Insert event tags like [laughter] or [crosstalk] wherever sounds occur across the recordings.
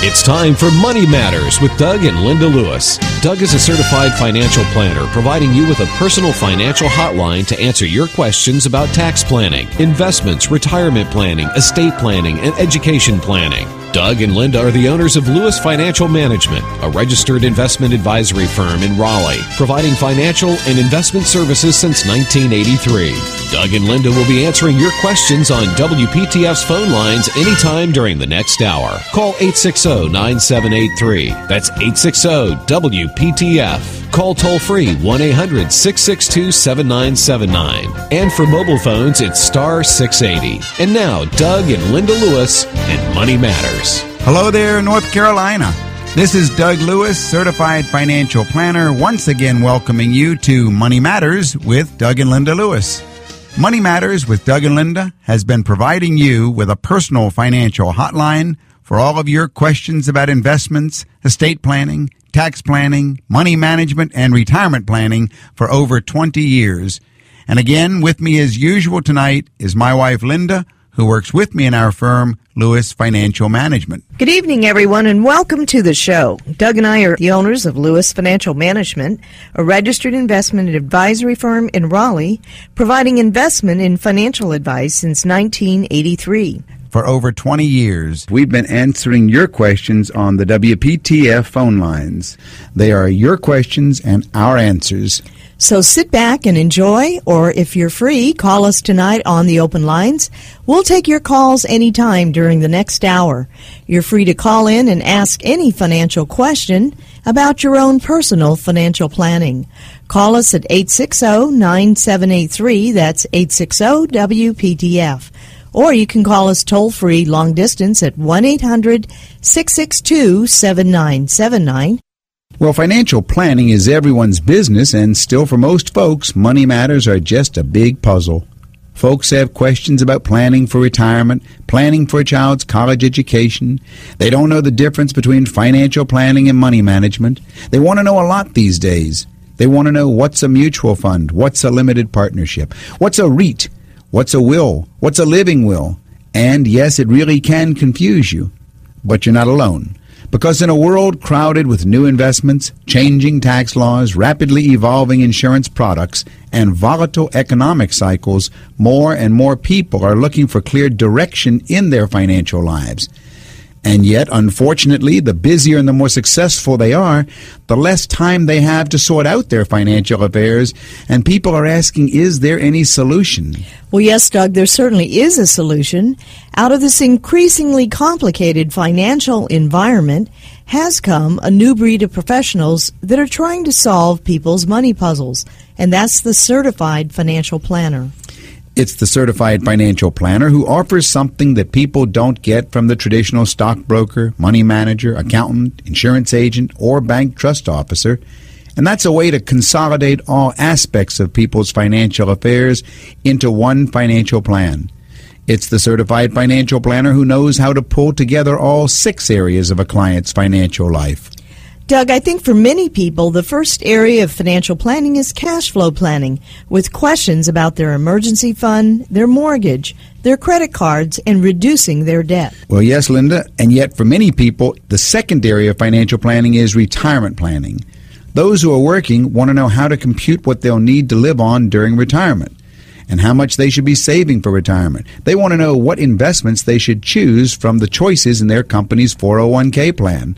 It's time for Money Matters with Doug and Linda Lewis. Doug is a certified financial planner providing you with a personal financial hotline to answer your questions about tax planning, investments, retirement planning, estate planning, and education planning. Doug and Linda are the owners of Lewis Financial Management, a registered investment advisory firm in Raleigh, providing financial and investment services since 1983. Doug and Linda will be answering your questions on WPTF's phone lines anytime during the next hour. Call 860 9783. That's 860 WPTF. Call toll free 1 800 662 7979. And for mobile phones, it's star 680. And now, Doug and Linda Lewis and Money Matters. Hello there, North Carolina. This is Doug Lewis, certified financial planner, once again welcoming you to Money Matters with Doug and Linda Lewis. Money Matters with Doug and Linda has been providing you with a personal financial hotline for all of your questions about investments, estate planning, tax planning, money management, and retirement planning for over 20 years. And again, with me as usual tonight is my wife Linda, who works with me in our firm, Lewis Financial Management. Good evening, everyone, and welcome to the show. Doug and I are the owners of Lewis Financial Management, a registered investment advisory firm in Raleigh, providing investment and financial advice since 1983. For over 20 years, we've been answering your questions on the WPTF phone lines. They are your questions and our answers. So sit back and enjoy, or if you're free, call us tonight on the open lines. We'll take your calls anytime during the next hour. You're free to call in and ask any financial question about your own personal financial planning. Call us at 860-9783, that's 860-WPTF. Or you can call us toll free long distance at 1-800-662-7979. Well, financial planning is everyone's business, and still for most folks, money matters are just a big puzzle. Folks have questions about planning for retirement, planning for a child's college education. They don't know the difference between financial planning and money management. They want to know a lot these days. They want to know what's a mutual fund, what's a limited partnership, what's a REIT, what's a will, what's a living will. And yes, it really can confuse you, but you're not alone. Because in a world crowded with new investments, changing tax laws, rapidly evolving insurance products, and volatile economic cycles, more and more people are looking for clear direction in their financial lives. And yet, unfortunately, the busier and the more successful they are, the less time they have to sort out their financial affairs. And people are asking, is there any solution? Well, yes, Doug, there certainly is a solution. Out of this increasingly complicated financial environment has come a new breed of professionals that are trying to solve people's money puzzles, and that's the certified financial planner. It's the certified financial planner who offers something that people don't get from the traditional stockbroker, money manager, accountant, insurance agent, or bank trust officer. And that's a way to consolidate all aspects of people's financial affairs into one financial plan. It's the certified financial planner who knows how to pull together all six areas of a client's financial life. Doug, I think for many people, the first area of financial planning is cash flow planning, with questions about their emergency fund, their mortgage, their credit cards, and reducing their debt. Well, yes, Linda, and yet for many people, the second area of financial planning is retirement planning. Those who are working want to know how to compute what they'll need to live on during retirement and how much they should be saving for retirement. They want to know what investments they should choose from the choices in their company's 401k plan.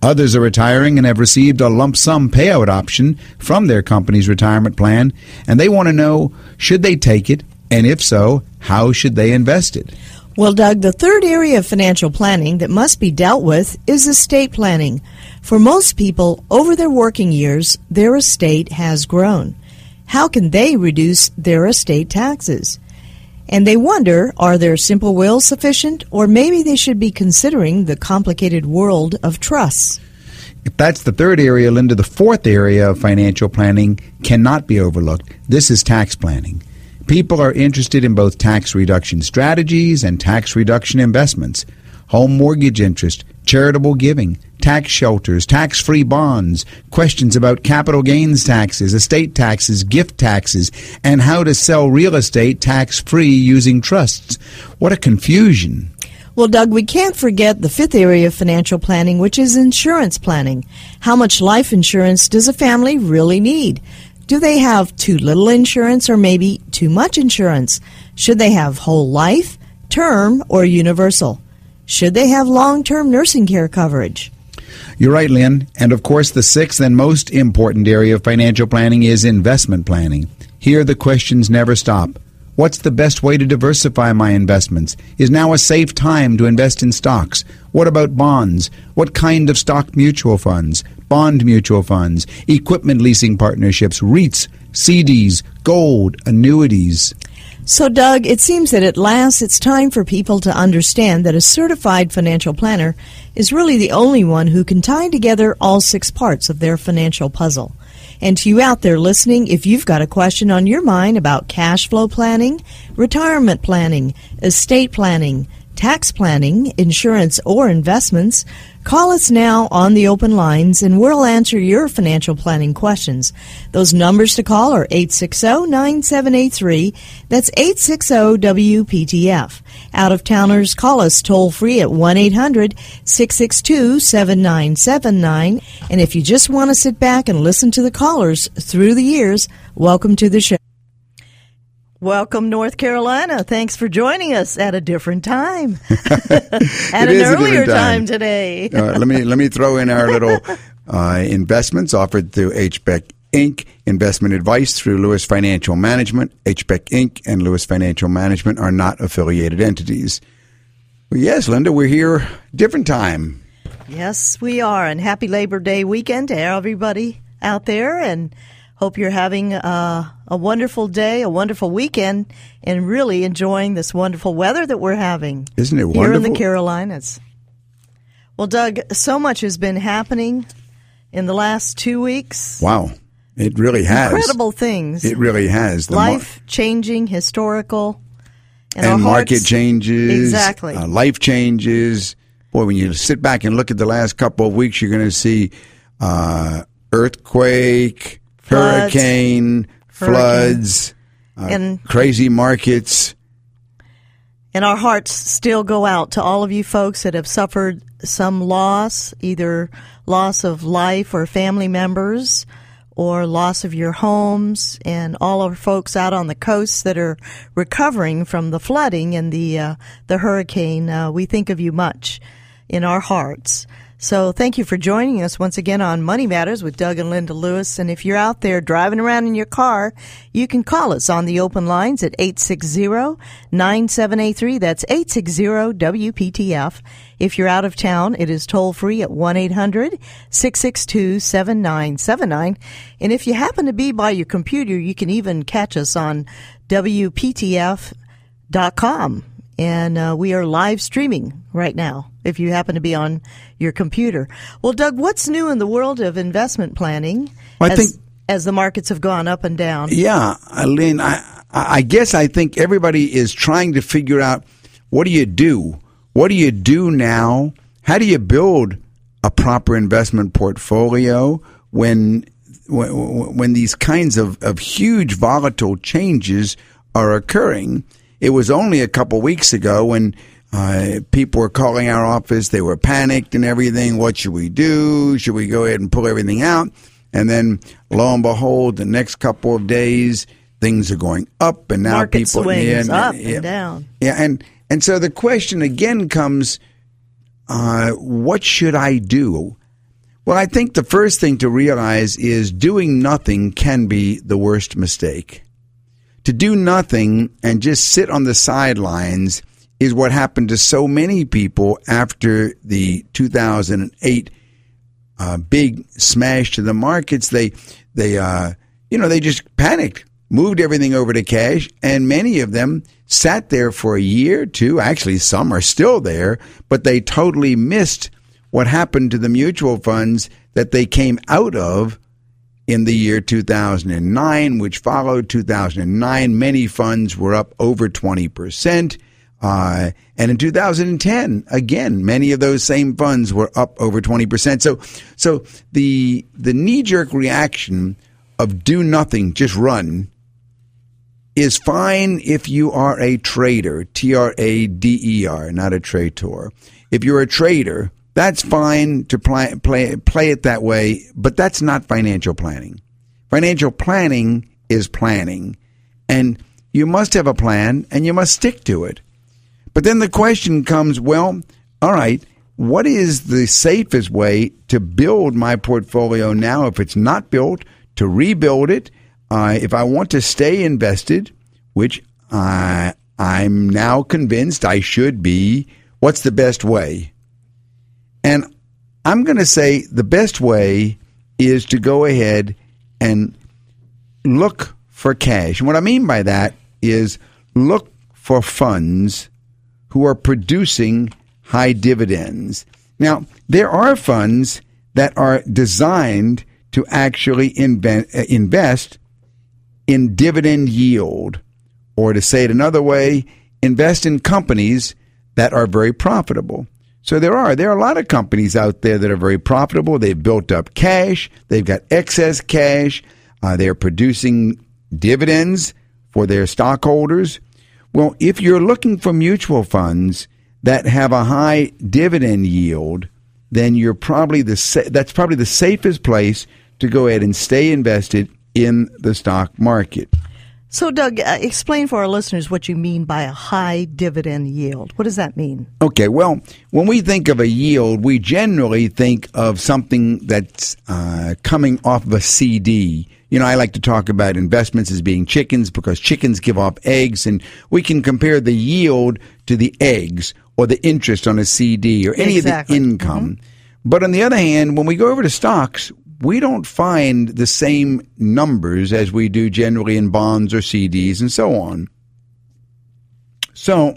Others are retiring and have received a lump sum payout option from their company's retirement plan, and they want to know should they take it, and if so, how should they invest it? Well, Doug, the third area of financial planning that must be dealt with is estate planning. For most people, over their working years, their estate has grown. How can they reduce their estate taxes? And they wonder are their simple wills sufficient, or maybe they should be considering the complicated world of trusts? If that's the third area, Linda, the fourth area of financial planning cannot be overlooked. This is tax planning. People are interested in both tax reduction strategies and tax reduction investments, home mortgage interest, charitable giving, tax shelters, tax free bonds, questions about capital gains taxes, estate taxes, gift taxes, and how to sell real estate tax free using trusts. What a confusion. Well, Doug, we can't forget the fifth area of financial planning, which is insurance planning. How much life insurance does a family really need? Do they have too little insurance or maybe too much insurance? Should they have whole life, term, or universal? Should they have long term nursing care coverage? You're right, Lynn. And of course, the sixth and most important area of financial planning is investment planning. Here, the questions never stop. What's the best way to diversify my investments? Is now a safe time to invest in stocks? What about bonds? What kind of stock mutual funds? Bond mutual funds? Equipment leasing partnerships? REITs? CDs? Gold? Annuities? So, Doug, it seems that at last it's time for people to understand that a certified financial planner is really the only one who can tie together all six parts of their financial puzzle. And to you out there listening, if you've got a question on your mind about cash flow planning, retirement planning, estate planning, tax planning, insurance, or investments, call us now on the open lines and we'll answer your financial planning questions. Those numbers to call are 860-9783. That's 860-WPTF. Out of towners, call us toll free at 1-800-662-7979. And if you just want to sit back and listen to the callers through the years, welcome to the show. Welcome, North Carolina. Thanks for joining us at a different time, [laughs] at an earlier time. time. today. uh, let me let me throw in our little [laughs] uh, investments offered through H. Beck Inc. Investment advice through Lewis Financial Management. H. Beck Inc. and Lewis Financial Management are not affiliated entities. Well, yes, Linda, we're here different time. Yes, we are, and happy Labor Day weekend to everybody out there, and Hope you're having a, a wonderful day, a wonderful weekend, and really enjoying this wonderful weather that we're having. Isn't it wonderful? Here in the Carolinas. Well, Doug, so much has been happening in the last two weeks. Wow. It really has. Incredible things. It really has. Life changing, historical. And, and market changes. Exactly. Uh, life changes. Boy, when you sit back and look at the last couple of weeks, you're going to see uh, earthquake, floods, hurricane, floods, uh, and crazy markets. And our hearts still go out to all of you folks that have suffered some loss, either loss of life or family members, or loss of your homes, and all our folks out on the coast that are recovering from the flooding and the uh, the hurricane. Uh, we think of you much in our hearts. So thank you for joining us once again on Money Matters with Doug and Linda Lewis. And if you're out there driving around in your car, you can call us on the open lines at 860-9783. That's 860-WPTF. If you're out of town, it is toll free at 1-800-662-7979. And if you happen to be by your computer, you can even catch us on WPTF.com and uh, we are live streaming right now if you happen to be on your computer. Well, Doug, what's new in the world of investment planning? Well, I as, think as the markets have gone up and down. Yeah, Lynn, I, I guess I think everybody is trying to figure out what do you do? What do you do now? How do you build a proper investment portfolio when when, when these kinds of, of huge volatile changes are occurring? It was only a couple weeks ago when uh, people were calling our office. They were panicked and everything. What should we do? Should we go ahead and pull everything out? And then, lo and behold, the next couple of days, things are going up, and now Market people swings yeah, up yeah, and down. Yeah, and and so the question again comes: uh, What should I do? Well, I think the first thing to realize is doing nothing can be the worst mistake to do nothing and just sit on the sidelines is what happened to so many people after the 2008 uh, big smash to the markets. They, they, uh, you know, they just panicked, moved everything over to cash, and many of them sat there for a year, or two. Actually, some are still there, but they totally missed what happened to the mutual funds that they came out of in the year 2009, which followed 2009. Many funds were up over 20%. Uh, and in 2010, again, many of those same funds were up over 20%. So, so the, the knee jerk reaction of do nothing, just run is fine if you are a trader, T R A D E R, not a traitor. If you're a trader, that's fine to play, play, play it that way, but that's not financial planning. Financial planning is planning, and you must have a plan and you must stick to it. But then the question comes well, all right, what is the safest way to build my portfolio now if it's not built, to rebuild it? Uh, if I want to stay invested, which I, I'm now convinced I should be, what's the best way? And I'm going to say the best way is to go ahead and look for cash. And what I mean by that is look for funds who are producing high dividends. Now, there are funds that are designed to actually invest in dividend yield, or to say it another way, invest in companies that are very profitable. So there are there are a lot of companies out there that are very profitable. They've built up cash. They've got excess cash. Uh, they're producing dividends for their stockholders. Well, if you're looking for mutual funds that have a high dividend yield, then you're probably the sa- that's probably the safest place to go ahead and stay invested in the stock market. So, Doug, uh, explain for our listeners what you mean by a high dividend yield. What does that mean? Okay, well, when we think of a yield, we generally think of something that's uh, coming off of a CD. You know, I like to talk about investments as being chickens because chickens give off eggs, and we can compare the yield to the eggs or the interest on a CD or any exactly. of the income. Mm-hmm. But on the other hand, when we go over to stocks, we don't find the same numbers as we do generally in bonds or CDs and so on. So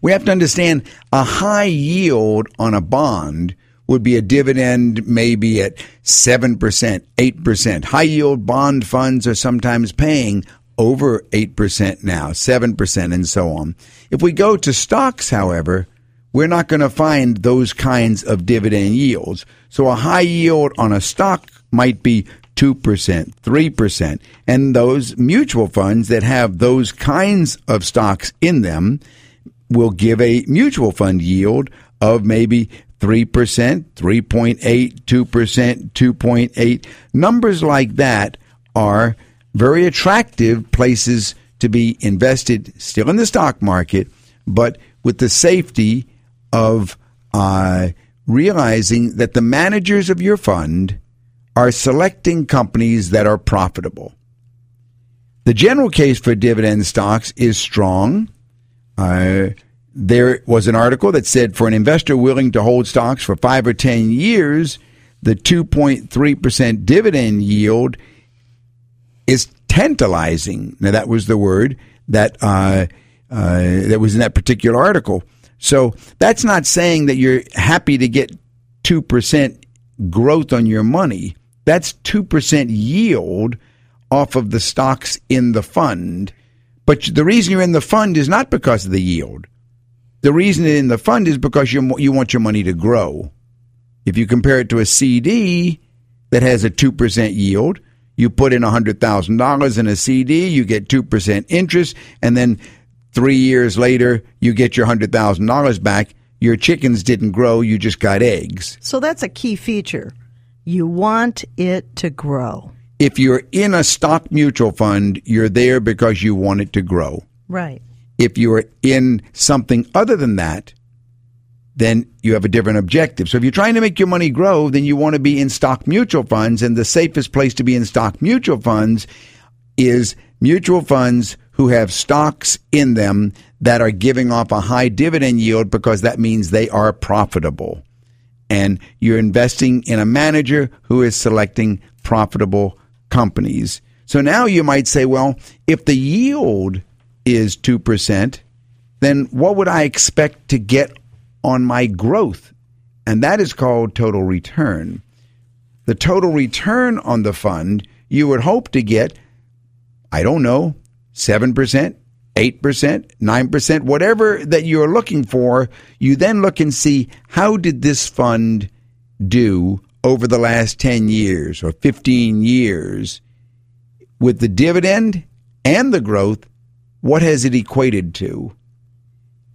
we have to understand a high yield on a bond would be a dividend maybe at 7%, 8%. High yield bond funds are sometimes paying over 8% now, 7%, and so on. If we go to stocks, however, we're not going to find those kinds of dividend yields. So a high yield on a stock might be 2%, 3%. And those mutual funds that have those kinds of stocks in them will give a mutual fund yield of maybe 3%, 3.8, 2%, 2.8. Numbers like that are very attractive places to be invested still in the stock market, but with the safety of uh, realizing that the managers of your fund are selecting companies that are profitable. The general case for dividend stocks is strong. Uh, there was an article that said for an investor willing to hold stocks for five or 10 years, the 2.3% dividend yield is tantalizing. Now, that was the word that, uh, uh, that was in that particular article. So that's not saying that you're happy to get 2% growth on your money. That's 2% yield off of the stocks in the fund. But the reason you're in the fund is not because of the yield. The reason in the fund is because you you want your money to grow. If you compare it to a CD that has a 2% yield, you put in $100,000 in a CD, you get 2% interest, and then Three years later, you get your $100,000 back. Your chickens didn't grow, you just got eggs. So that's a key feature. You want it to grow. If you're in a stock mutual fund, you're there because you want it to grow. Right. If you're in something other than that, then you have a different objective. So if you're trying to make your money grow, then you want to be in stock mutual funds. And the safest place to be in stock mutual funds is mutual funds who have stocks in them that are giving off a high dividend yield because that means they are profitable. And you're investing in a manager who is selecting profitable companies. So now you might say, well, if the yield is 2%, then what would I expect to get on my growth? And that is called total return. The total return on the fund you would hope to get, I don't know, 7%, 8%, 9%, whatever that you're looking for, you then look and see how did this fund do over the last 10 years or 15 years with the dividend and the growth, what has it equated to?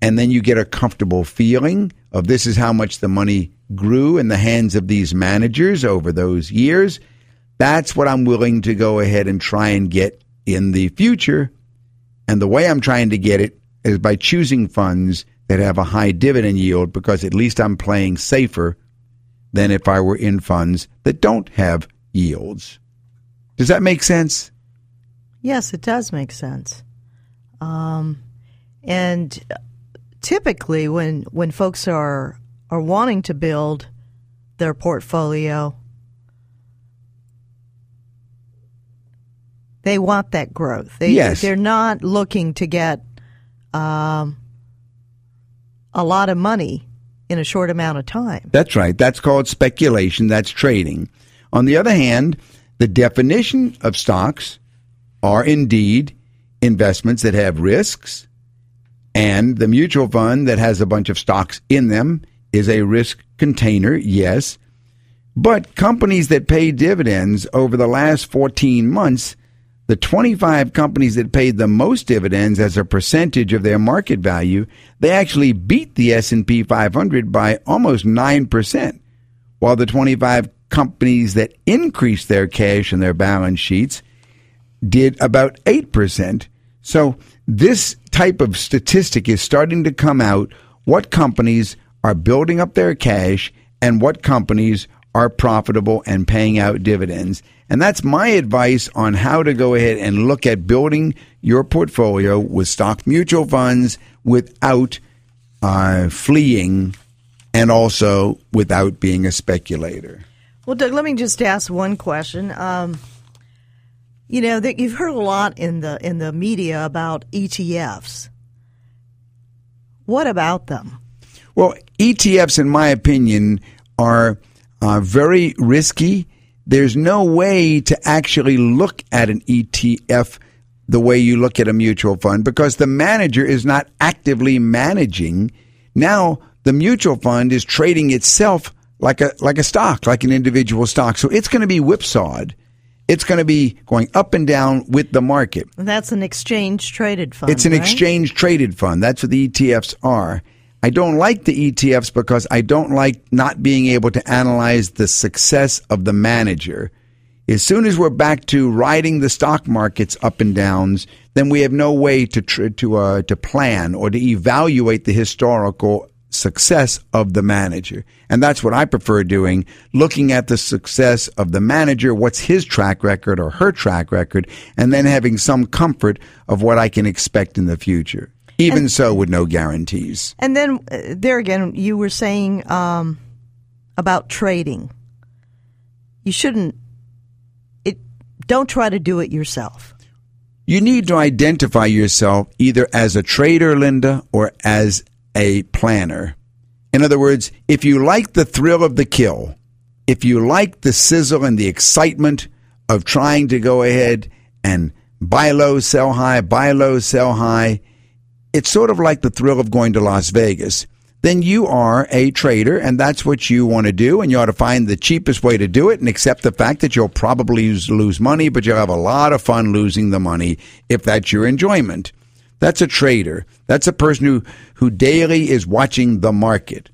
And then you get a comfortable feeling of this is how much the money grew in the hands of these managers over those years. That's what I'm willing to go ahead and try and get in the future. And the way I'm trying to get it is by choosing funds that have a high dividend yield because at least I'm playing safer than if I were in funds that don't have yields. Does that make sense? Yes, it does make sense. Um, and typically, when when folks are are wanting to build their portfolio, they want that growth. They, yes. they're not looking to get um, a lot of money in a short amount of time. That's right. That's called speculation. That's trading. On the other hand, the definition of stocks are indeed investments that have risks, and the mutual fund that has a bunch of stocks in them is a risk container, yes. But companies that pay dividends over the last 14 months, the 25 companies that paid the most dividends as a percentage of their market value, they actually beat the S&P 500 by almost 9%, while the 25 companies that increased their cash in their balance sheets did about 8%. So this type of statistic is starting to come out what companies are building up their cash and what companies are profitable and paying out dividends. And that's my advice on how to go ahead and look at building your portfolio with stock mutual funds without uh, fleeing and also without being a speculator. Well, Doug, let me just ask one question. Um, you know that you've heard a lot in the in the media about ETFs. What about them? Well, ETFs, in my opinion, are uh, very risky. There's no way to actually look at an ETF the way you look at a mutual fund because the manager is not actively managing. Now, the mutual fund is trading itself like a like a stock, like an individual stock. So it's going to be whipsawed. It's going to be going up and down with the market. That's an exchange traded fund. It's an right? exchange traded fund. That's what the ETFs are. I don't like the ETFs because I don't like not being able to analyze the success of the manager. As soon as we're back to riding the stock markets up and downs, then we have no way to tr- to uh, to plan or to evaluate the historical success of the manager. And that's what I prefer doing, looking at the success of the manager, what's his track record or her track record, and then having some comfort of what I can expect in the future. Even and, so, with no guarantees. And then uh, there again, you were saying um, about trading. You shouldn't. It don't try to do it yourself. You need to identify yourself either as a trader, Linda, or as a planner. In other words, if you like the thrill of the kill, if you like the sizzle and the excitement of trying to go ahead and buy low, sell high, buy low, sell high, it's sort of like the thrill of going to Las Vegas. Then you are a trader, and that's what you want to do, and you ought to find the cheapest way to do it and accept the fact that you'll probably lose money, but you'll have a lot of fun losing the money if that's your enjoyment. That's a trader. That's a person who, who daily is watching the market.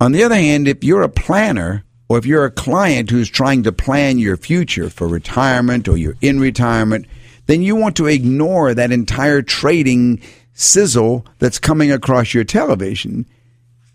On the other hand, if you're a planner or if you're a client who's trying to plan your future for retirement or you're in retirement, then you want to ignore that entire trading sizzle that's coming across your television.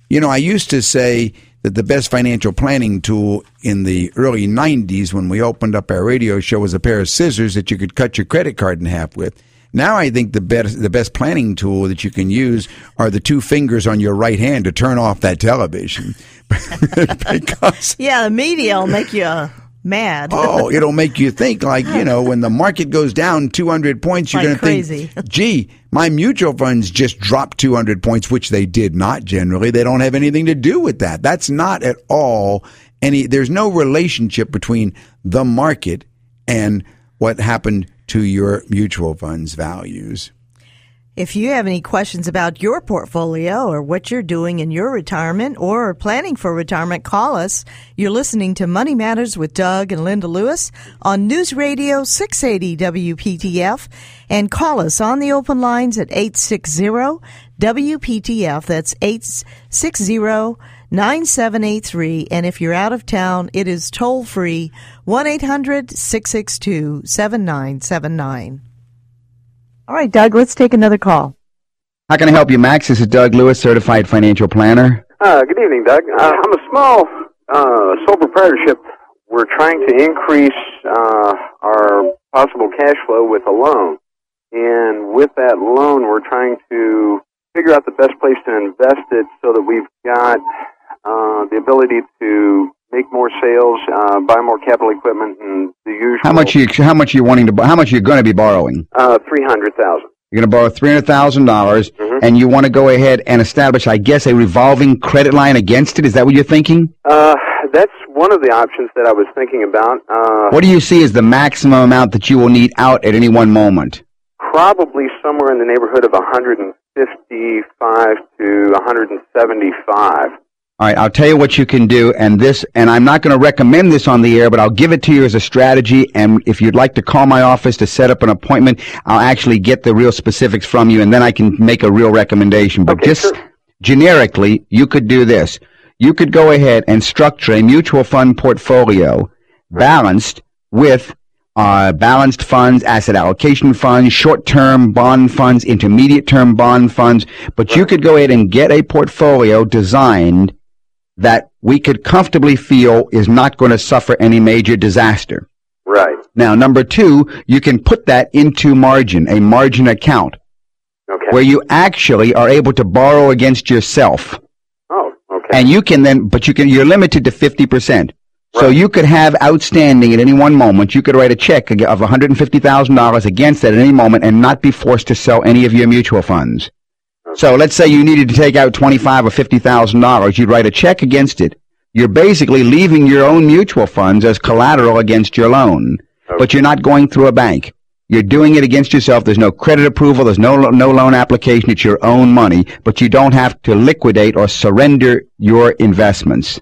You know, I used to say that the best financial planning tool in the early 90s when we opened up our radio show was a pair of scissors that you could cut your credit card in half with. Now I think the best the best planning tool that you can use are the two fingers on your right hand to turn off that television. [laughs] because yeah, the media will make you uh, mad. oh, it'll make you think like you know when the market goes down 200 points, you're like going to think, [laughs] gee, my mutual funds just dropped 200 points, which they did not. Generally, they don't have anything to do with that. That's not at all any. There's no relationship between the market and what happened to your mutual funds values. If you have any questions about your portfolio or what you're doing in your retirement or planning for retirement, call us. You're listening to Money Matters with Doug and Linda Lewis on News Radio 680 WPTF and call us on the open lines at 860 WPTF. That's 860 9783. And if you're out of town, it is toll free 1 800 662 7979. All right, Doug, let's take another call. How can I help you, Max? This is Doug Lewis, certified financial planner. Uh, good evening, Doug. Uh, I'm a small uh, sole proprietorship. We're trying to increase uh, our possible cash flow with a loan. And with that loan, we're trying to figure out the best place to invest it so that we've got uh, the ability to make more sales, uh, buy more capital equipment, and the usual. How much you how much you wanting to how much you're going to be borrowing? Uh, three hundred thousand. You're going to borrow three hundred thousand dollars, Mm-hmm. and you want to go ahead and establish, I guess, a revolving credit line against it. Is that what you're thinking? Uh, that's one of the options that I was thinking about. Uh, What do you see as the maximum amount that you will need out at any one moment? probably somewhere in the neighborhood of 155 to 175. All right, I'll tell you what you can do, and this, and I'm not going to recommend this on the air, but I'll give it to you as a strategy. And if you'd like to call my office to set up an appointment, I'll actually get the real specifics from you, and then I can make a real recommendation. But Okay, just sure. generically, you could do this. You could go ahead and structure a mutual fund portfolio balanced with uh, balanced funds, asset allocation funds, short-term bond funds, intermediate-term bond funds. But you could go ahead and get a portfolio designed that we could comfortably feel is not going to suffer any major disaster. Right. Now, number two, you can put that into margin, a margin account, Okay. where you actually are able to borrow against yourself. oh, okay. And you can then, but you can, you're limited to 50%. Right. So you could have outstanding at any one moment, you could write a check of $150,000 against that at any moment and not be forced to sell any of your mutual funds. So let's say you needed to take out twenty-five or $50,000, you'd write a check against it. You're basically leaving your own mutual funds as collateral against your loan, but you're not going through a bank. You're doing it against yourself. There's no credit approval. There's no, no loan application. It's your own money, but you don't have to liquidate or surrender your investments.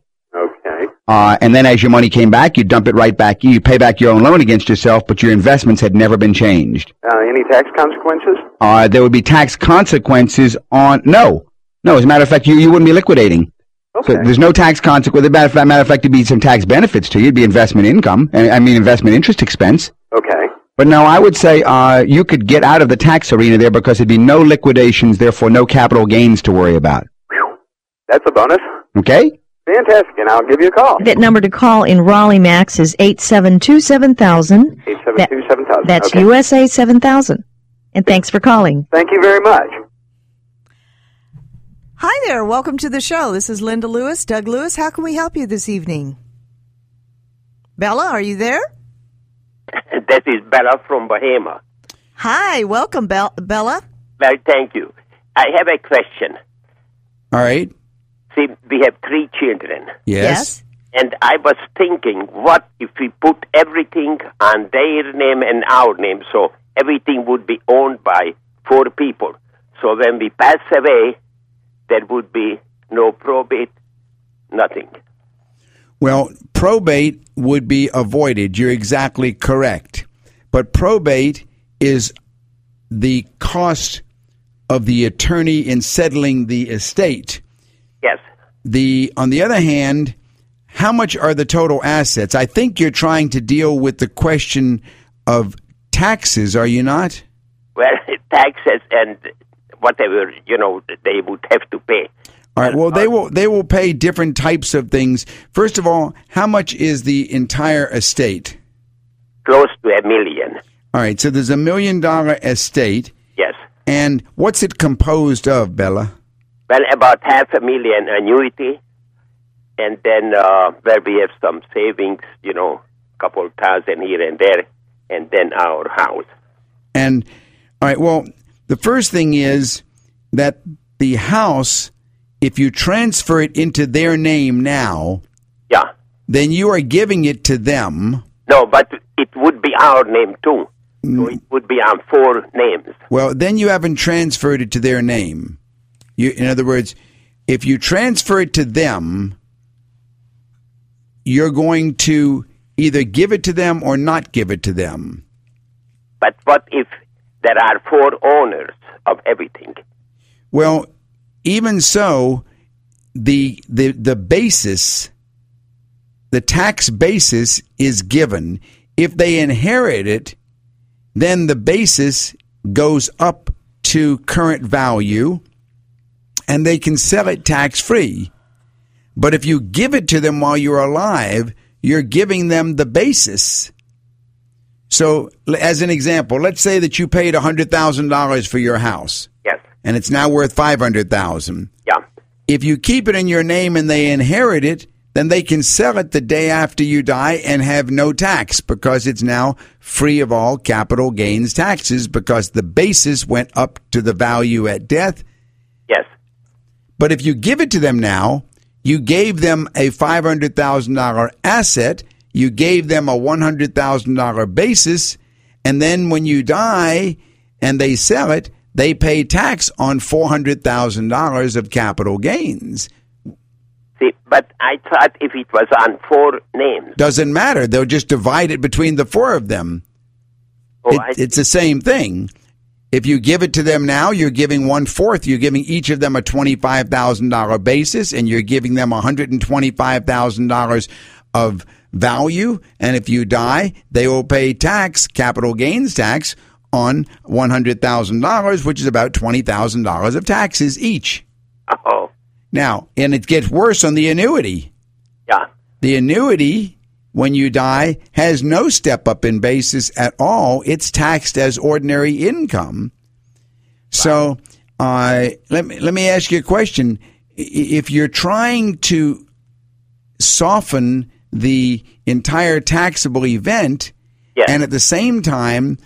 Uh, and then as your money came back, you dump it right back. You pay back your own loan against yourself, but your investments had never been changed. Uh, any tax consequences? Uh, there would be tax consequences on, no. No, as a matter of fact, you, you wouldn't be liquidating. Okay. So there's no tax consequence. As a matter of fact, matter of fact, there'd be some tax benefits to you. It'd be investment income. I I mean, investment interest expense. okay. But no, I would say uh, you could get out of the tax arena there because there'd be no liquidations, therefore no capital gains to worry about. That's a bonus. Okay? Fantastic. And I'll give you a call. That number to call in Raleigh, Max, is 872 7000. 872 7000. That's okay. USA 7000. And thanks for calling. Thank you very much. Hi there. Welcome to the show. This is Linda Lewis, Doug Lewis. How can we help you this evening? Bella, are you there? [laughs] That is Bella from Bahama. Hi. Welcome, Bel- Bella. Well, thank you. I have a question. All right. See, we have three children, Yes. and I was thinking, what if we put everything on their name and our name, so everything would be owned by four people. So when we pass away, there would be no probate, nothing. Well, probate would be avoided. You're exactly correct. But probate is the cost of the attorney in settling the estate. The on the other hand, how much are the total assets? I think you're trying to deal with the question of taxes, are you not? Well, [laughs] taxes and whatever, you know, they would have to pay. All right. Well, they uh, will they will pay different types of things. First of all, how much is the entire estate? Close to a million. All right. So there's a million dollar estate, Yes. and what's it composed of, Bella? Well, about half a million annuity, and then uh, where we have some savings, you know, couple thousand here and there, and then our house. And all right. Well, the first thing is that the house, if you transfer it into their name now, Yeah. then you are giving it to them. No, but it would be our name too. So it would be on four names. Well, then you haven't transferred it to their name. You, in other words, if you transfer it to them, you're going to either give it to them or not give it to them. But what if there are four owners of everything? Well, even so, the the the basis, the tax basis is given. If they inherit it, then the basis goes up to current value, and they can sell it tax free. But if you give it to them while you're alive, you're giving them the basis. So, as an example, let's say that you paid $100,000 for your house Yes. and it's now worth 500,000. Yeah. If you keep it in your name and they inherit it, then they can sell it the day after you die and have no tax because it's now free of all capital gains taxes because the basis went up to the value at death. Yes. But if you give it to them now, you gave them a $500,000 asset, you gave them a $100,000 basis, and then when you die and they sell it, they pay tax on $400,000 of capital gains. See, but I thought if it was on four names. Doesn't matter. They'll just divide it between the four of them. Oh, It- it's the same thing. If you give it to them now, you're giving one fourth. You're giving each of them a twenty-five thousand dollar basis, and you're giving them one hundred and twenty-five thousand dollars of value. And if you die, they will pay tax, capital gains tax, on one hundred thousand dollars, which is about twenty thousand dollars of taxes each. oh, Now, and it gets worse on the annuity. yeah. The annuity, when you die, has no step up in basis at all. It's taxed as ordinary income. So, uh, let me let me ask you a question: If you're trying to soften the entire taxable event, Yes. and at the same time,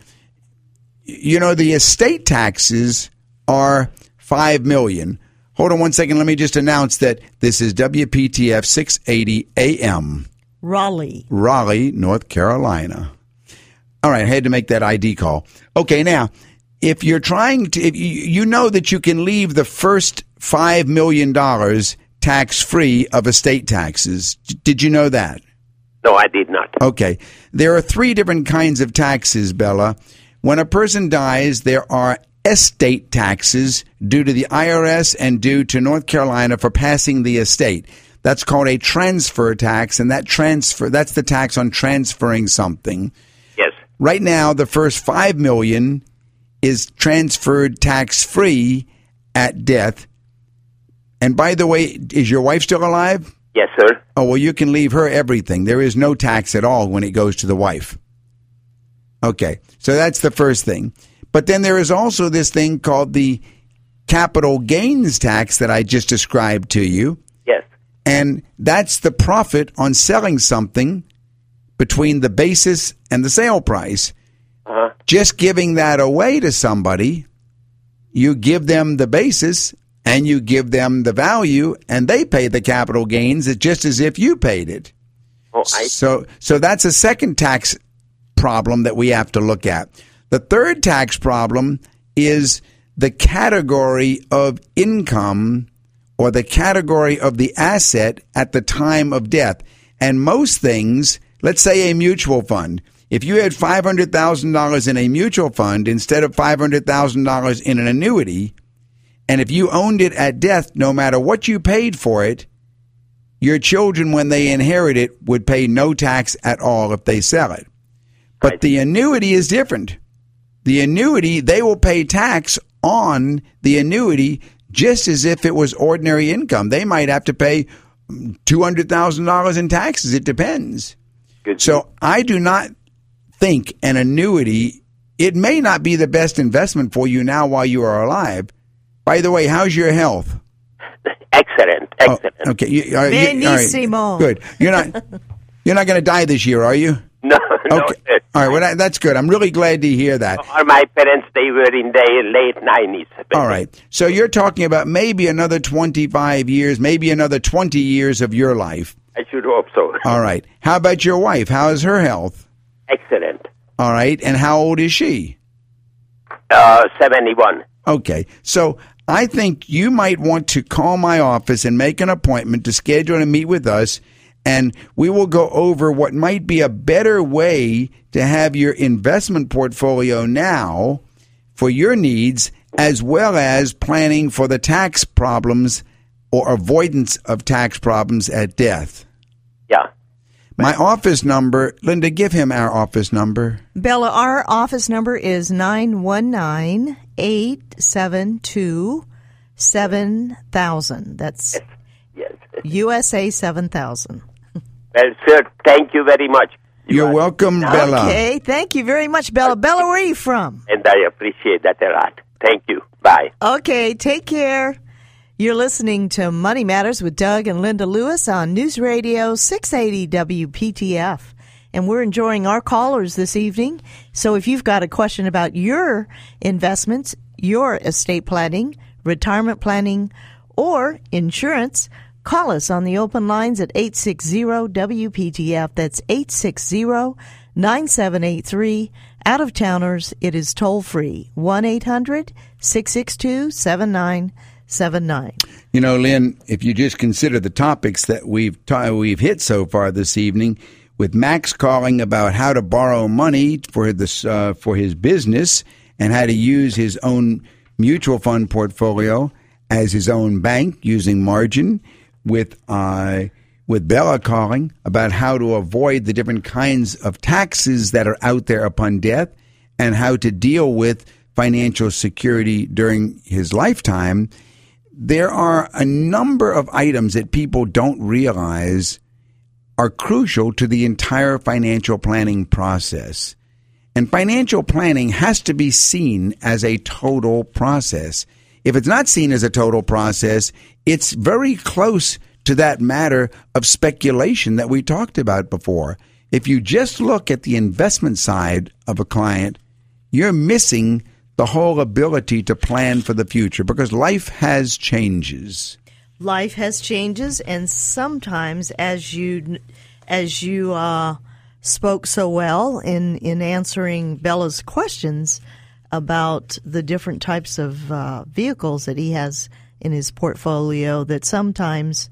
you know the estate taxes are five million. Hold on one second. Let me just announce that this is WPTF 680 AM. Raleigh. Raleigh, North Carolina. All right, I had to make that ID call. Okay, now, if you're trying to, if you, you know that you can leave the first $5 million tax free of estate taxes. Did you know that? No, I did not. Okay. There are three different kinds of taxes, Bella. When a person dies, there are estate taxes due to the IRS and due to North Carolina for passing the estate. That's called a transfer tax, and that transfer that's the tax on transferring something. Yes. Right now, the first five million is transferred tax free at death. And by the way, is your wife still alive? Yes, sir. Oh, well, you can leave her everything. There is no tax at all when it goes to the wife. Okay, so that's the first thing. But then there is also this thing called the capital gains tax that I just described to you. And that's the profit on selling something between the basis and the sale price. Uh-huh. Just giving that away to somebody, you give them the basis and you give them the value and they pay the capital gains just as if you paid it. Oh, I, So so that's a second tax problem that we have to look at. The third tax problem is the category of income or the category of the asset at the time of death. And most things, let's say a mutual fund, if you had $500,000 in a mutual fund instead of $500,000 in an annuity, and if you owned it at death, no matter what you paid for it, your children, when they inherit it, would pay no tax at all if they sell it. But Right. the annuity is different. The annuity, they will pay tax on the annuity just as if it was ordinary income. They might have to pay $200,000 in taxes. It depends. good. So I do not think an annuity, it may not be the best investment for you now while you are alive. By the way, how's your health? [laughs] excellent. Oh, Excellent. okay. You, are you- all right. Good. You're not. [laughs] You're not going to die this year, are you? [laughs] No, no, Okay. All right. Well, that, that's good. I'm really glad to hear that. All my parents, they were in their late 90s. All right. So you're talking about maybe another 25 years, maybe another 20 years of your life. I should hope so. [laughs] All right. How about your wife? How is her health? Excellent. All right. And how old is she? Uh, 71. Okay. So I think you might want to call my office and make an appointment to schedule a meet with us. And we will go over what might be a better way to have your investment portfolio now for your needs, as well as planning for the tax problems or avoidance of tax problems at death. Yeah. My office number, Linda, give him our office number. Bella, our office number is 919 872 7000. That's Yes. USA 7000. Well, sir, thank you very much. You You're are- welcome, Bella. Okay, thank you very much, Bella. Bella, where are you from? And I appreciate that a lot. Thank you. Bye. Okay, take care. You're listening to Money Matters with Doug and Linda Lewis on News Radio 680 WPTF. And we're enjoying our callers this evening. So if you've got a question about your investments, your estate planning, retirement planning, or insurance, call us on the open lines at 860-WPTF. That's 860-9783. Out of towners, it is toll free. 1-800-662-7979. You know, Lynn, if you just consider the topics that we've we've hit so far this evening, with Max calling about how to borrow money for this uh, for his business and how to use his own mutual fund portfolio as his own bank using margin, with uh, with Bella calling about how to avoid the different kinds of taxes that are out there upon death and how to deal with financial security during his lifetime there are a number of items that people don't realize are crucial to the entire financial planning process. And financial planning has to be seen as a total process. If it's not seen as a total process, it's very close to that matter of speculation that we talked about before. If you just look at the investment side of a client, you're missing the whole ability to plan for the future because life has changes. life has changes and sometimes as you as you uh, spoke so well in in answering Bella's questions about the different types of uh, vehicles that he has in his portfolio that sometimes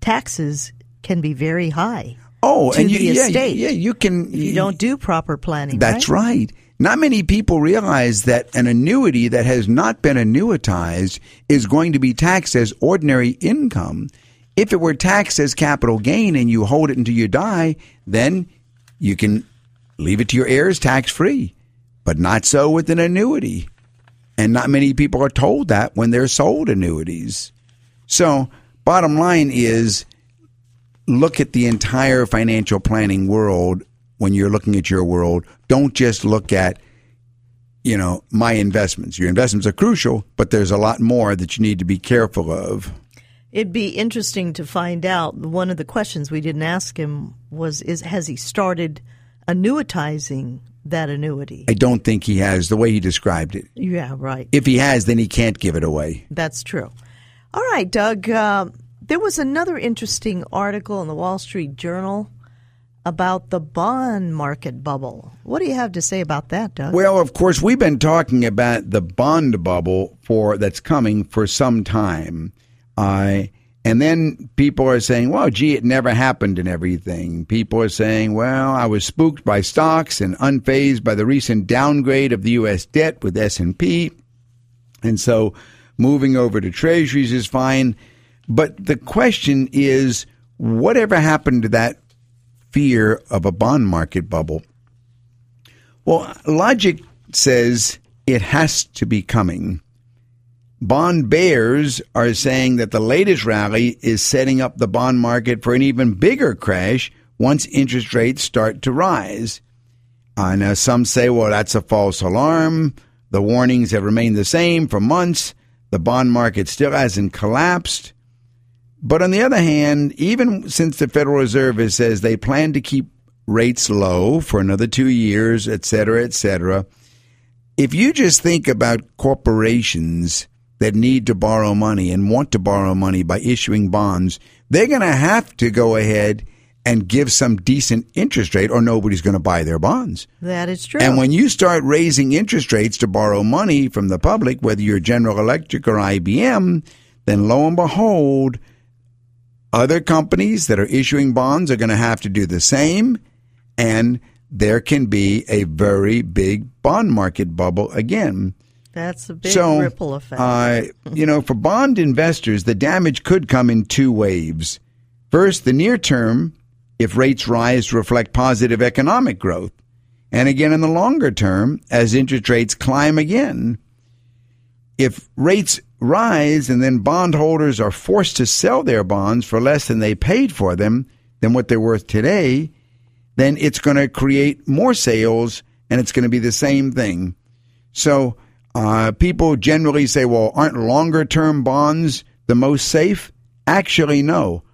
taxes can be very high Oh, and you, yeah, estate. yeah, you can. you don't do proper planning That's right? right. Not many people realize that an annuity that has not been annuitized is going to be taxed as ordinary income. If it were taxed as capital gain and you hold it until you die, then you can leave it to your heirs tax free. But not so with an annuity. And not many people are told that when they're sold annuities. So, bottom line is look at the entire financial planning world when you're looking at your world. Don't just look at, you know, my investments. Your investments are crucial, but there's a lot more that you need to be careful of. It'd be interesting to find out. One of the questions we didn't ask him was: Is has he started annuitizing that annuity? I don't think he has the way he described it. Yeah, right. If he has, then he can't give it away. That's true. All right, Doug. Uh, there was another interesting article in the Wall Street Journal about the bond market bubble. What do you have to say about that, Doug? Well, of course, we've been talking about the bond bubble for that's coming for some time. Uh, and then people are saying, well, gee, it never happened and everything. People are saying, well, I was spooked by stocks and unfazed by the recent downgrade of the U.S. debt with S&P. And so moving over to treasuries is fine. But the question is, whatever happened to that fear of a bond market bubble? Well, logic says it has to be coming. Bond bears are saying that the latest rally is setting up the bond market for an even bigger crash once interest rates start to rise. Uh, now, some say, well, that's a false alarm. The warnings have remained the same for months. The bond market still hasn't collapsed. But on the other hand, even since the Federal Reserve says they plan to keep rates low for another two years, et cetera, et cetera, if you just think about corporations that need to borrow money and want to borrow money by issuing bonds, they're going to have to go ahead and give some decent interest rate, or nobody's going to buy their bonds. That is true. And when you start raising interest rates to borrow money from the public, whether you're General Electric or IBM, then lo and behold, other companies that are issuing bonds are going to have to do the same, and there can be a very big bond market bubble again. That's a big so, ripple effect. Uh, you know, for bond investors, the damage could come in two waves. First, the near term, if rates rise to reflect positive economic growth. And again, in the longer term, as interest rates climb again. If rates rise and then bondholders are forced to sell their bonds for less than they paid for them, than what they're worth today, then it's going to create more sales and it's going to be the same thing. So, uh, people generally say, well, aren't longer term bonds the most safe? Actually, no.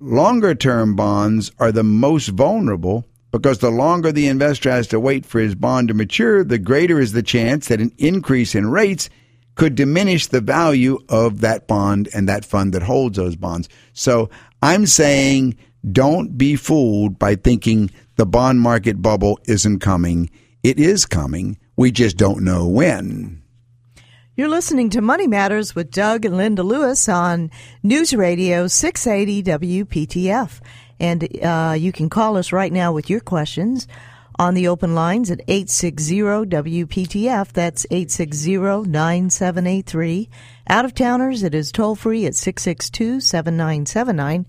Longer term bonds are the most vulnerable because the longer the investor has to wait for his bond to mature, the greater is the chance that an increase in rates could diminish the value of that bond and that fund that holds those bonds. So I'm saying don't be fooled by thinking the bond market bubble isn't coming. It is coming. We just don't know when. You're listening to Money Matters with Doug and Linda Lewis on News Radio 680 WPTF. And uh, you can call us right now with your questions on the open lines at 860 WPTF. That's 860 9783. Out of towners, it is toll free at 662 7979.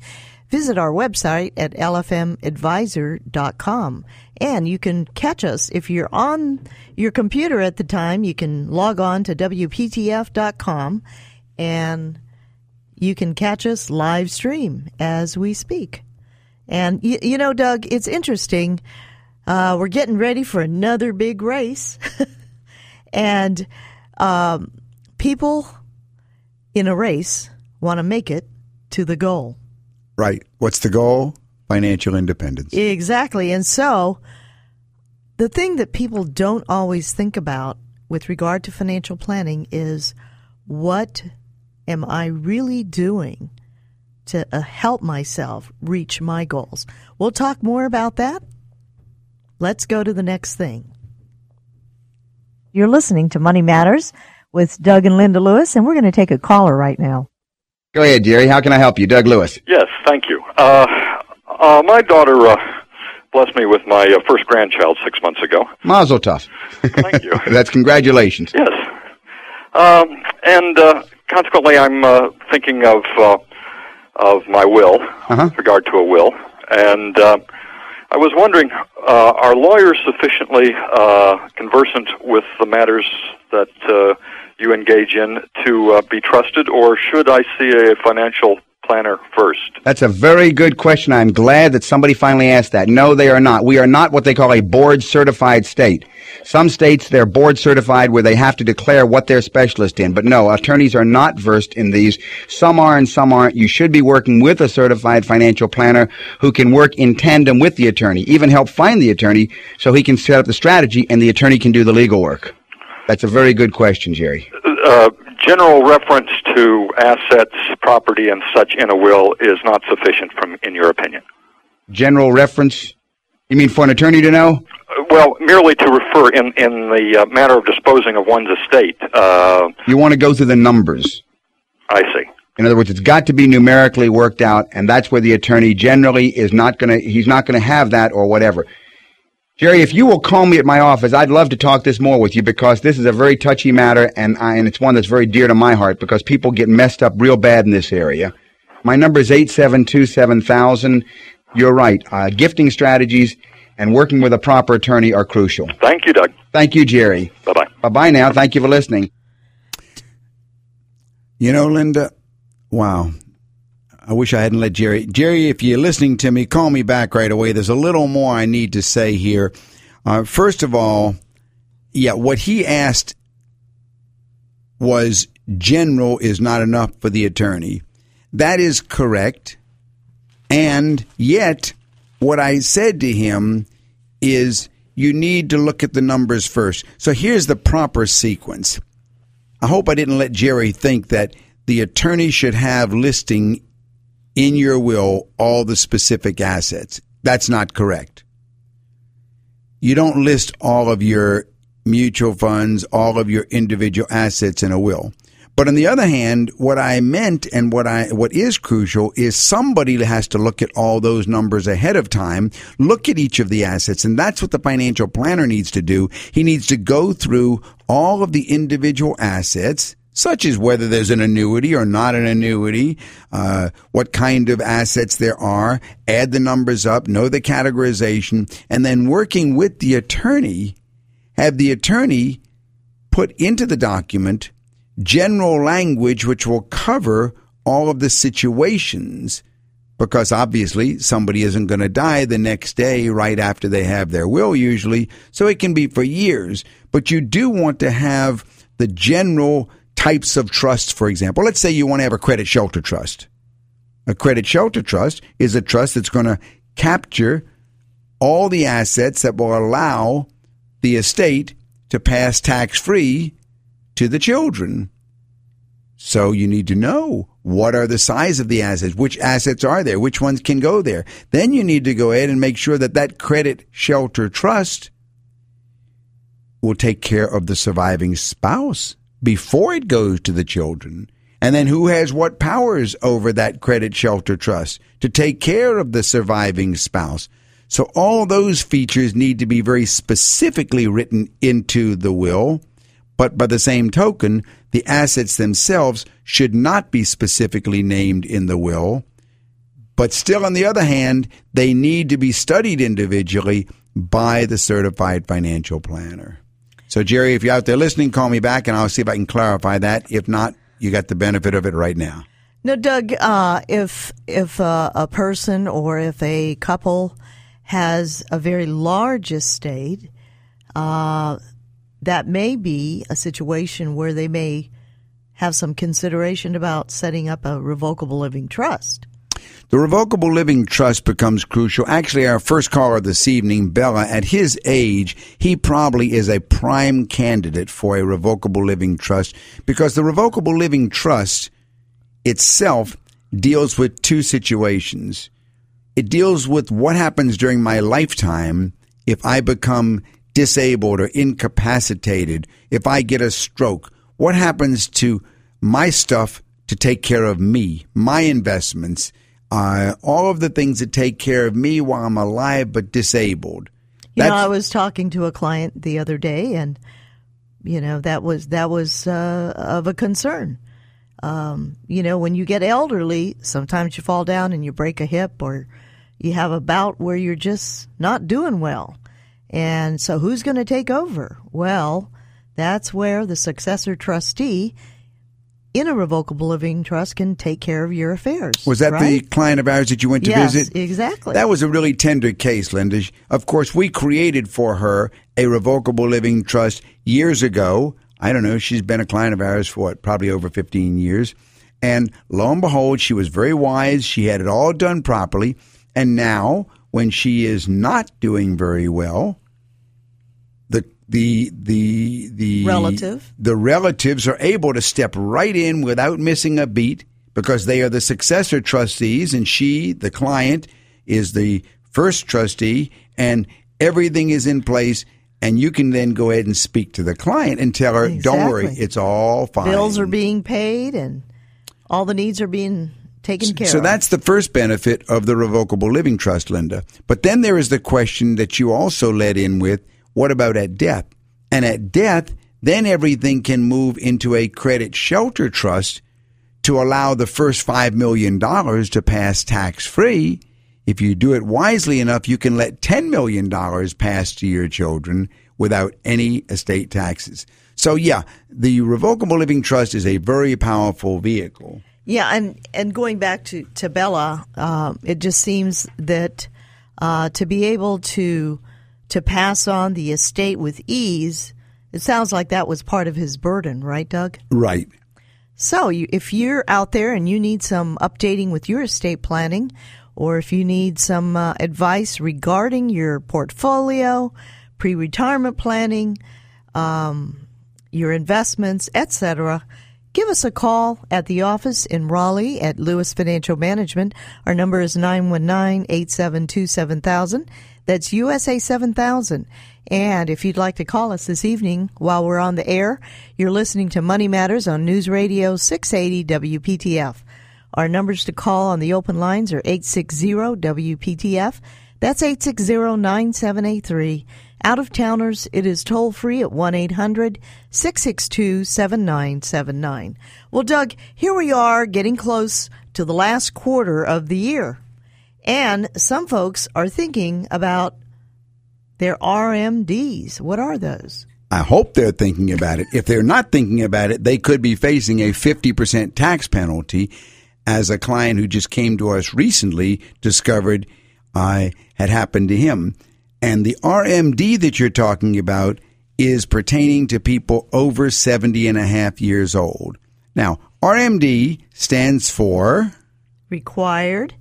Visit our website at lfmadvisor.com. And you can catch us if you're on your computer at the time. You can log on to WPTF.com and you can catch us live stream as we speak. And you, you know, Doug, it's interesting. Uh, we're getting ready for another big race. [laughs] and um, people in a race want to make it to the goal. Right. What's the goal? Financial independence. Exactly. And so the thing that people don't always think about with regard to financial planning is what am I really doing to uh, help myself reach my goals? We'll talk more about that. Let's go to the next thing. You're listening to Money Matters with Doug and Linda Lewis, and we're going to take a caller right now. Go ahead, Jerry. How can I help you? Doug Lewis. Yes, thank you. Uh, uh, my daughter uh, blessed me with my uh, first grandchild six months ago. Mazel tov. Thank you. [laughs] That's congratulations. Yes. Um, and uh, consequently, I'm uh, thinking of uh, of my will, Uh-huh. with regard to a will, and uh, I was wondering, uh, are lawyers sufficiently uh, conversant with the matters that uh, you engage in to uh, be trusted, or should I see a financial planner first? That's a very good question. I'm glad that somebody finally asked that. No, they are not. We are not what they call a board certified state. Some states, they're board certified where they have to declare what they're specialist in. But no, attorneys are not versed in these. Some are and some aren't. You should be working with a certified financial planner who can work in tandem with the attorney, even help find the attorney so he can set up the strategy and the attorney can do the legal work. That's a very good question, Jerry. uh, general reference to assets, property, and such in a will is not sufficient, from in your opinion. General reference? You mean for an attorney to know? Uh, Well, merely to refer in in the uh, matter of disposing of one's estate. Uh, You want to go through the numbers. I see. In other words, it's got to be numerically worked out, and that's where the attorney generally is not going to, he's not going to have that or whatever. Jerry, if you will call me at my office, I'd love to talk this more with you because this is a very touchy matter, and, I, and it's one that's very dear to my heart because people get messed up real bad in this area. My number is 872-7000. You're right. Uh, gifting strategies and working with a proper attorney are crucial. Thank you, Doug. Thank you, Jerry. Bye bye. Bye-bye now. Thank you for listening. You know, Linda, wow. I wish I hadn't let Jerry. Jerry, if you're listening to me, call me back right away. There's a little more I need to say here. Uh, first of all, yeah, what he asked was general is not enough for the attorney. That is correct. And yet, what I said to him is you need to look at the numbers first. So here's the proper sequence. I hope I didn't let Jerry think that the attorney should have listing in your will all the specific assets. That's not correct. You don't list all of your mutual funds, all of your individual assets in a will. But on the other hand, what I meant and what I what is crucial is somebody has to look at all those numbers ahead of time, look at each of the assets, and that's what the financial planner needs to do. He needs to go through all of the individual assets, such as whether there's an annuity or not an annuity, uh, what kind of assets there are, add the numbers up, know the categorization, and then working with the attorney, have the attorney put into the document general language which will cover all of the situations because obviously somebody isn't going to die the next day right after they have their will usually so it can be for years. But you do want to have the general types of trusts for example let's say you want to have a credit shelter trust a credit shelter trust is a trust that's going to capture all the assets that will allow the estate to pass tax free to the children. So you need to know what are the size of the assets, which assets are there, which ones can go there. Then you need to go ahead and make sure that that credit shelter trust will take care of the surviving spouse before it goes to the children. And then who has what powers over that credit shelter trust to take care of the surviving spouse? So all those features need to be very specifically written into the will. But by the same token, the assets themselves should not be specifically named in the will. But still, on the other hand, they need to be studied individually by the certified financial planner. So, Jerry, if you're out there listening, call me back and I'll see if I can clarify that. If not, you got the benefit of it right now. Now, Doug, uh, if if uh, a person or if a couple has a very large estate, uh, that may be a situation where they may have some consideration about setting up a revocable living trust. The revocable living trust becomes crucial. Actually, our first caller this evening, Bella, at his age, he probably is a prime candidate for a revocable living trust because the revocable living trust itself deals with two situations. It deals with what happens during my lifetime if I become disabled or incapacitated, if I get a stroke. What happens to my stuff to take care of me, my investments, uh, all of the things that take care of me while I'm alive but disabled? You know, I was talking to a client the other day, and you know that was that was uh, of a concern. Um, you know, when you get elderly, sometimes you fall down and you break a hip, or you have a bout where you're just not doing well. And so, who's going to take over? Well, that's where the successor trustee in a revocable living trust can take care of your affairs. Was that right? the client of ours that you went to yes, visit? exactly. That was a really tender case, Linda. Of course, we created for her a revocable living trust years ago. I don't know. She's been a client of ours for what, probably over 15 years. And lo and behold, she was very wise. She had it all done properly. And now, when she is not doing very well, the the the Relative. the relatives are able to step right in without missing a beat because they are the successor trustees and she the client is the first trustee and everything is in place and you can then go ahead and speak to the client and tell her don't worry it's all fine Bills are being paid, and all the needs are being taken care so of. So that's the first benefit of the revocable living trust, Linda. But then there is the question that you also led in with what about at death? And at death, then everything can move into a credit shelter trust to allow the first $5 million to pass tax free. If you do it wisely enough, you can let $10 million pass to your children without any estate taxes. So, yeah, the revocable living trust is a very powerful vehicle. Yeah, and and going back to to Bella, um, it just seems that uh, to be able to to pass on the estate with ease, it sounds like that was part of his burden, right, Doug? Right. So, you, if you're out there and you need some updating with your estate planning, or if you need some uh, advice regarding your portfolio, pre-retirement planning, um, your investments, etc., Give us a call at the office in Raleigh at Lewis Financial Management. Our number is 919-872-7000. That's USA 7000. And if you'd like to call us this evening while we're on the air, you're listening to Money Matters on News Radio 680 WPTF. Our numbers to call on the open lines are 860 WPTF. That's 860 9783. Out of towners, it is toll free at 1 800 662 7979. Well, Doug, here we are getting close to the last quarter of the year. And some folks are thinking about their RMDs. What are those? I hope they're thinking about it. If they're not thinking about it, they could be facing a 50% tax penalty. As a client who just came to us recently discovered I had happened to him. And the RMD that you're talking about is pertaining to people over 70 and a half years old. Now, RMD stands for Required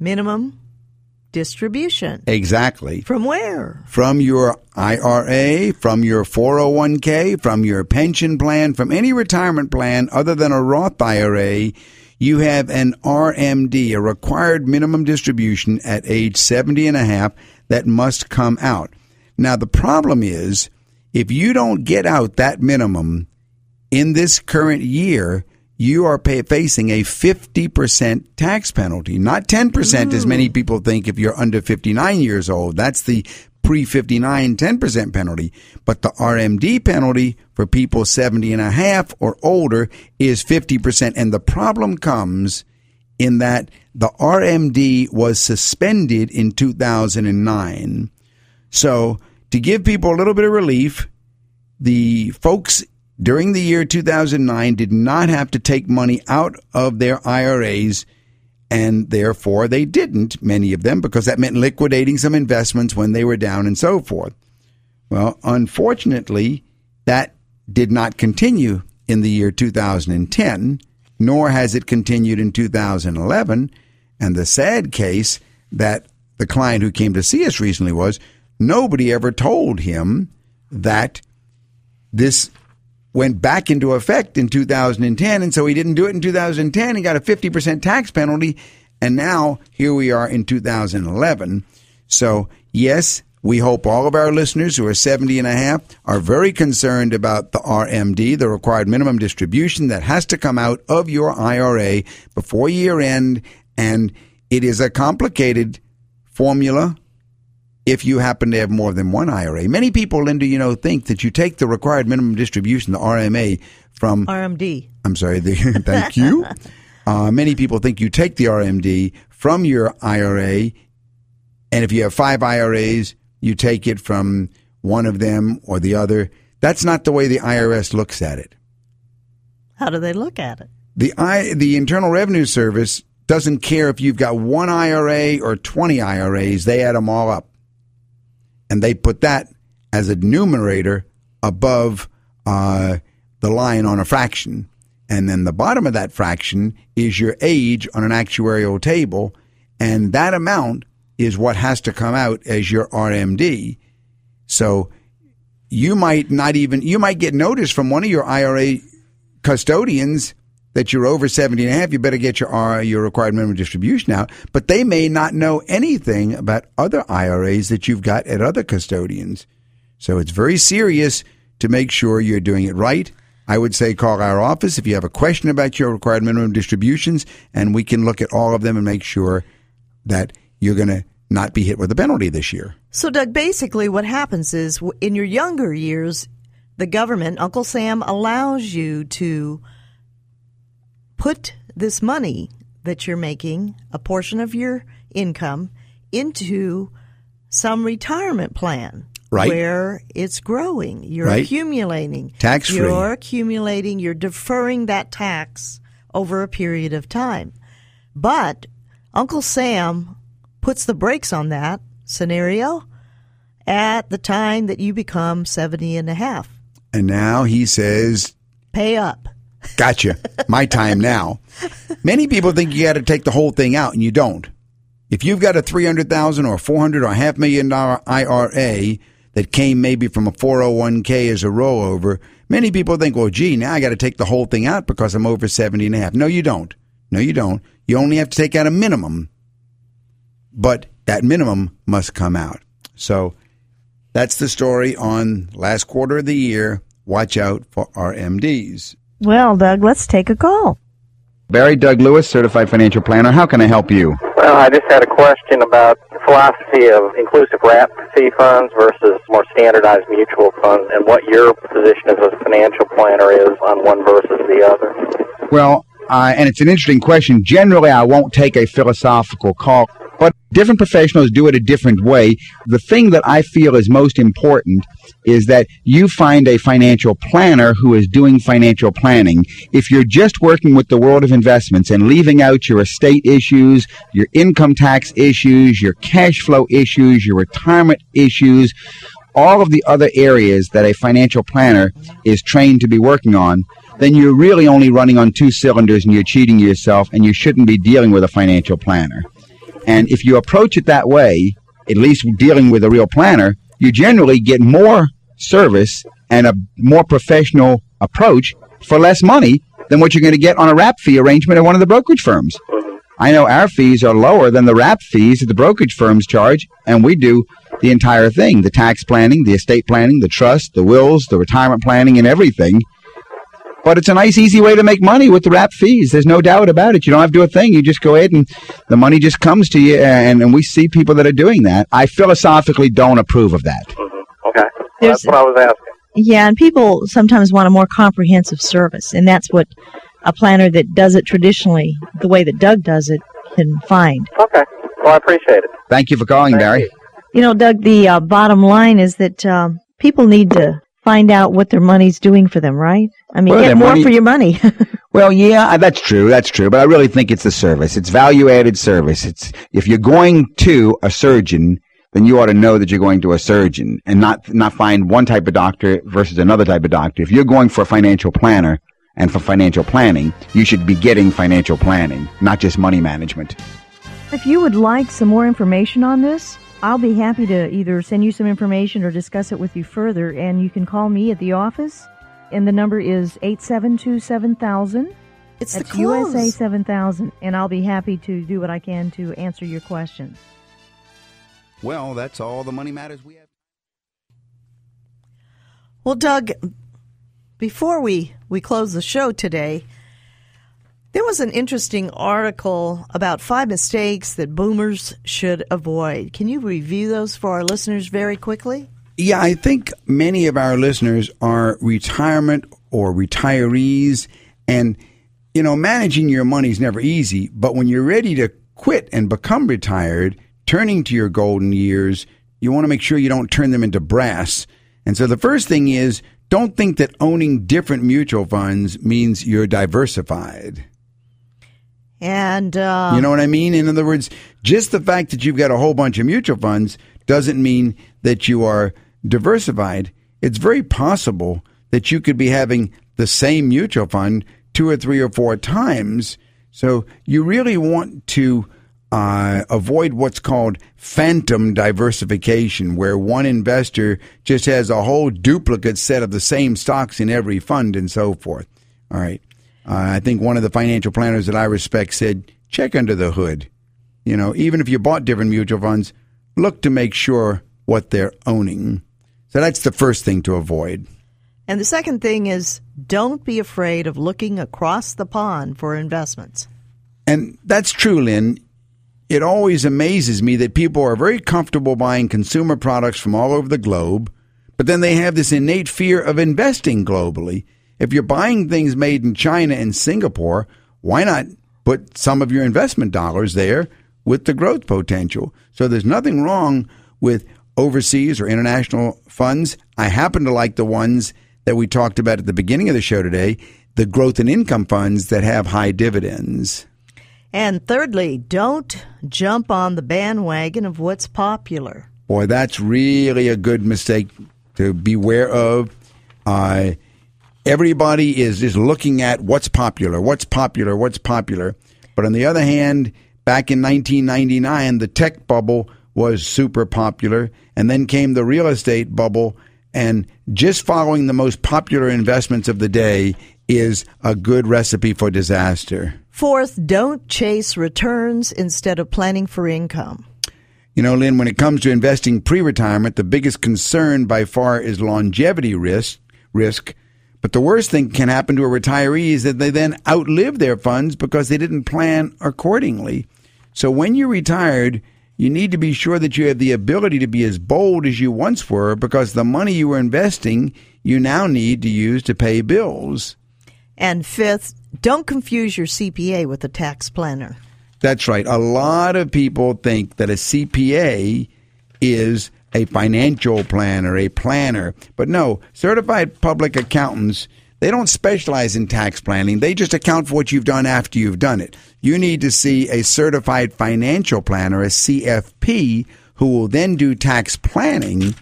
Minimum Distribution. Exactly. From where? From your IRA, from your 401k, from your pension plan, from any retirement plan other than a Roth IRA you have an RMD, a required minimum distribution at age 70 and a half that must come out. Now, the problem is if you don't get out that minimum in this current year, you are pay, facing a 50% tax penalty, not 10% as many mm. people think if you're under 59 years old. That's the pre 59 10% penalty. But the RMD penalty for people 70 and a half or older is 50%. And the problem comes in that the RMD was suspended in 2009. So to give people a little bit of relief, the folks during the year 2009 did not have to take money out of their IRAs and therefore they didn't, many of them, because that meant liquidating some investments when they were down and so forth. Well, unfortunately, that did not continue in the year 2010, nor has it continued in 2011. And the sad case that the client who came to see us recently was nobody ever told him that this went back into effect in 2010. And so he didn't do it in 2010. He got a 50% tax penalty. And now here we are in 2011. So, yes, we hope all of our listeners who are 70 and a half are very concerned about the RMD, the required minimum distribution that has to come out of your IRA before year end. And it is a complicated formula if you happen to have more than one IRA. Many people, Linda, you know, think that you take the required minimum distribution, the RMA, from RMD. I'm sorry, the, [laughs] thank you. Uh, many people think you take the RMD from your IRA, and if you have five IRAs, you take it from one of them or the other. That's not the way the IRS looks at it. How do they look at it? The I, the Internal Revenue Service doesn't care if you've got one IRA or 20 IRAs, they add them all up and they put that as a numerator above uh, the line on a fraction. And then the bottom of that fraction is your age on an actuarial table, and that amount is what has to come out as your RMD. So you might not even you might get notice from one of your IRA custodians that you're over 70 and a half, you better get your your required minimum distribution out. But they may not know anything about other IRAs that you've got at other custodians. So it's very serious to make sure you're doing it right. I would say call our office if you have a question about your required minimum distributions, and we can look at all of them and make sure that you're going to not be hit with a penalty this year. So, Doug, basically what happens is in your younger years, the government, Uncle Sam, allows you to put this money that you're making, a portion of your income, into some retirement plan. Right. Where it's growing. You're Right. accumulating. Tax free. You're accumulating. You're deferring that tax over a period of time. But Uncle Sam puts the brakes on that scenario at the time that you become 70 and a half. And now he says, Pay up. Gotcha. My time now. Many people think you got to take the whole thing out, and you don't. If you've got a three hundred thousand or four hundred or half million dollar IRA, that came maybe from a 401k as a rollover, many people think, well, gee, now I got to take the whole thing out because I'm over 70 and a half. No, you don't. No, you don't. You only have to take out a minimum, but that minimum must come out. So that's the story on last quarter of the year. Watch out for RMDs. Well, Doug, let's take a call. Barry Doug Lewis, certified financial planner. How can I help you? Well, I just had a question about the philosophy of inclusive wrap fee funds versus more standardized mutual funds and what your position as a financial planner is on one versus the other. Well, uh, and it's an interesting question. Generally, I won't take a philosophical call, but different professionals do it a different way. The thing that I feel is most important is that you find a financial planner who is doing financial planning. If you're just working with the world of investments and leaving out your estate issues, your income tax issues, your cash flow issues, your retirement issues, all of the other areas that a financial planner is trained to be working on, then you're really only running on two cylinders and you're cheating yourself and you shouldn't be dealing with a financial planner. And if you approach it that way, at least dealing with a real planner, you generally get more service and a more professional approach for less money than what you're going to get on a wrap fee arrangement at one of the brokerage firms. Mm-hmm. I know our fees are lower than the wrap fees that the brokerage firms charge, and we do the entire thing the tax planning, the estate planning, the trust, the wills, the retirement planning, and everything. But it's a nice, easy way to make money with the wrap fees. There's no doubt about it. You don't have to do a thing. You just go ahead and the money just comes to you. And, and we see people that are doing that. I philosophically don't approve of that. Mm-hmm. Okay. There's- That's what I was asking. Yeah, and people sometimes want a more comprehensive service, and that's what a planner that does it traditionally, the way that Doug does it, can find. Okay. Well, I appreciate it. Thank you for calling, Thank Barry. you. You know, Doug, the uh, bottom line is that um, people need to find out what their money's doing for them, right? I mean, Well, get more money- for your money. [laughs] Well, yeah, uh, that's true. That's true. But I really think it's the service. It's value added service. It's if you're going to a surgeon, then you ought to know that you're going to a surgeon and not not find one type of doctor versus another type of doctor. If you're going for a financial planner and for financial planning, you should be getting financial planning, not just money management. if you would like some more information on this, I'll be happy to either send you some information or discuss it with you further, and you can call me at the office, and the number is 872 7000. It's That's the clothes. USA 7000, and I'll be happy to do what I can to answer your questions. Well, that's all the money matters we have. Well, Doug, before we, we close the show today, there was an interesting article about five mistakes that boomers should avoid. Can you review those for our listeners very quickly? Yeah, I think many of our listeners are retirement or retirees, and you know, managing your money is never easy. But when you're ready to quit and become retired, turning to your golden years, you want to make sure you don't turn them into brass. And so the first thing is don't think that owning different mutual funds means you're diversified. And uh, You know what I mean? In other words, just the fact that you've got a whole bunch of mutual funds doesn't mean that you are diversified. It's very possible that you could be having the same mutual fund two or three or four times. So you really want to uh, avoid what's called phantom diversification, where one investor just has a whole duplicate set of the same stocks in every fund and so forth. All right. Uh, I think one of the financial planners that I respect said, check under the hood. You know, even if you bought different mutual funds, look to make sure what they're owning. So that's the first thing to avoid. and the second thing is don't be afraid of looking across the pond for investments. And that's true, Lynn. It always amazes me that people are very comfortable buying consumer products from all over the globe, but then they have this innate fear of investing globally. If you're buying things made in China and Singapore, why not put some of your investment dollars there with the growth potential? So there's nothing wrong with overseas or international funds. I happen to like the ones that we talked about at the beginning of the show today, the growth and income funds that have high dividends. And thirdly, don't jump on the bandwagon of what's popular. Boy, that's really a good mistake to beware of. Uh, everybody is is looking at what's popular, what's popular, what's popular. But on the other hand, back in 1999, the tech bubble was super popular, and then came the real estate bubble, and just following the most popular investments of the day is a good recipe for disaster. Fourth, don't chase returns instead of planning for income. You know, Lynn, when it comes to investing pre retirement, the biggest concern by far is longevity risk. risk. But the worst thing can happen to a retiree is that they then outlive their funds because they didn't plan accordingly. So when you're retired, you need to be sure that you have the ability to be as bold as you once were because the money you were investing you now need to use to pay bills. And fifth, don't confuse your CPA with a tax planner. That's right. A lot of people think that a CPA is a financial planner, a planner. But no, certified public accountants, they don't specialize in tax planning. They just account for what you've done after you've done it. You need to see a certified financial planner, a CFP, who will then do tax planning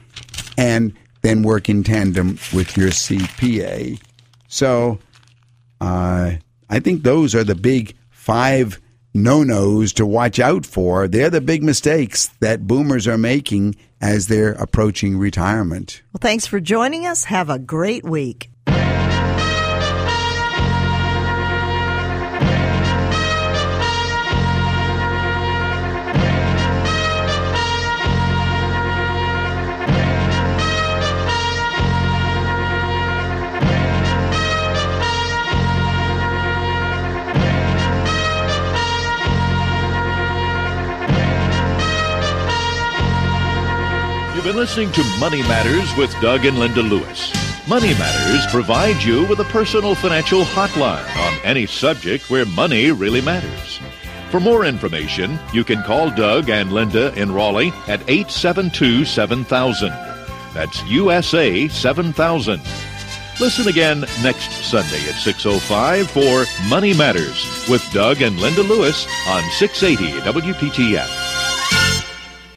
and then work in tandem with your CPA. So, uh, I think those are the big five no nos to watch out for. They're the big mistakes that boomers are making as they're approaching retirement. Well, thanks for joining us. Have a great week. Been listening to Money Matters with Doug and Linda Lewis. Money Matters provides you with a personal financial hotline on any subject where money really matters. For more information, you can call Doug and Linda in Raleigh at 872 7000. That's USA 7000. Listen again next Sunday at 6.05 for Money Matters with Doug and Linda Lewis on 680 WPTF.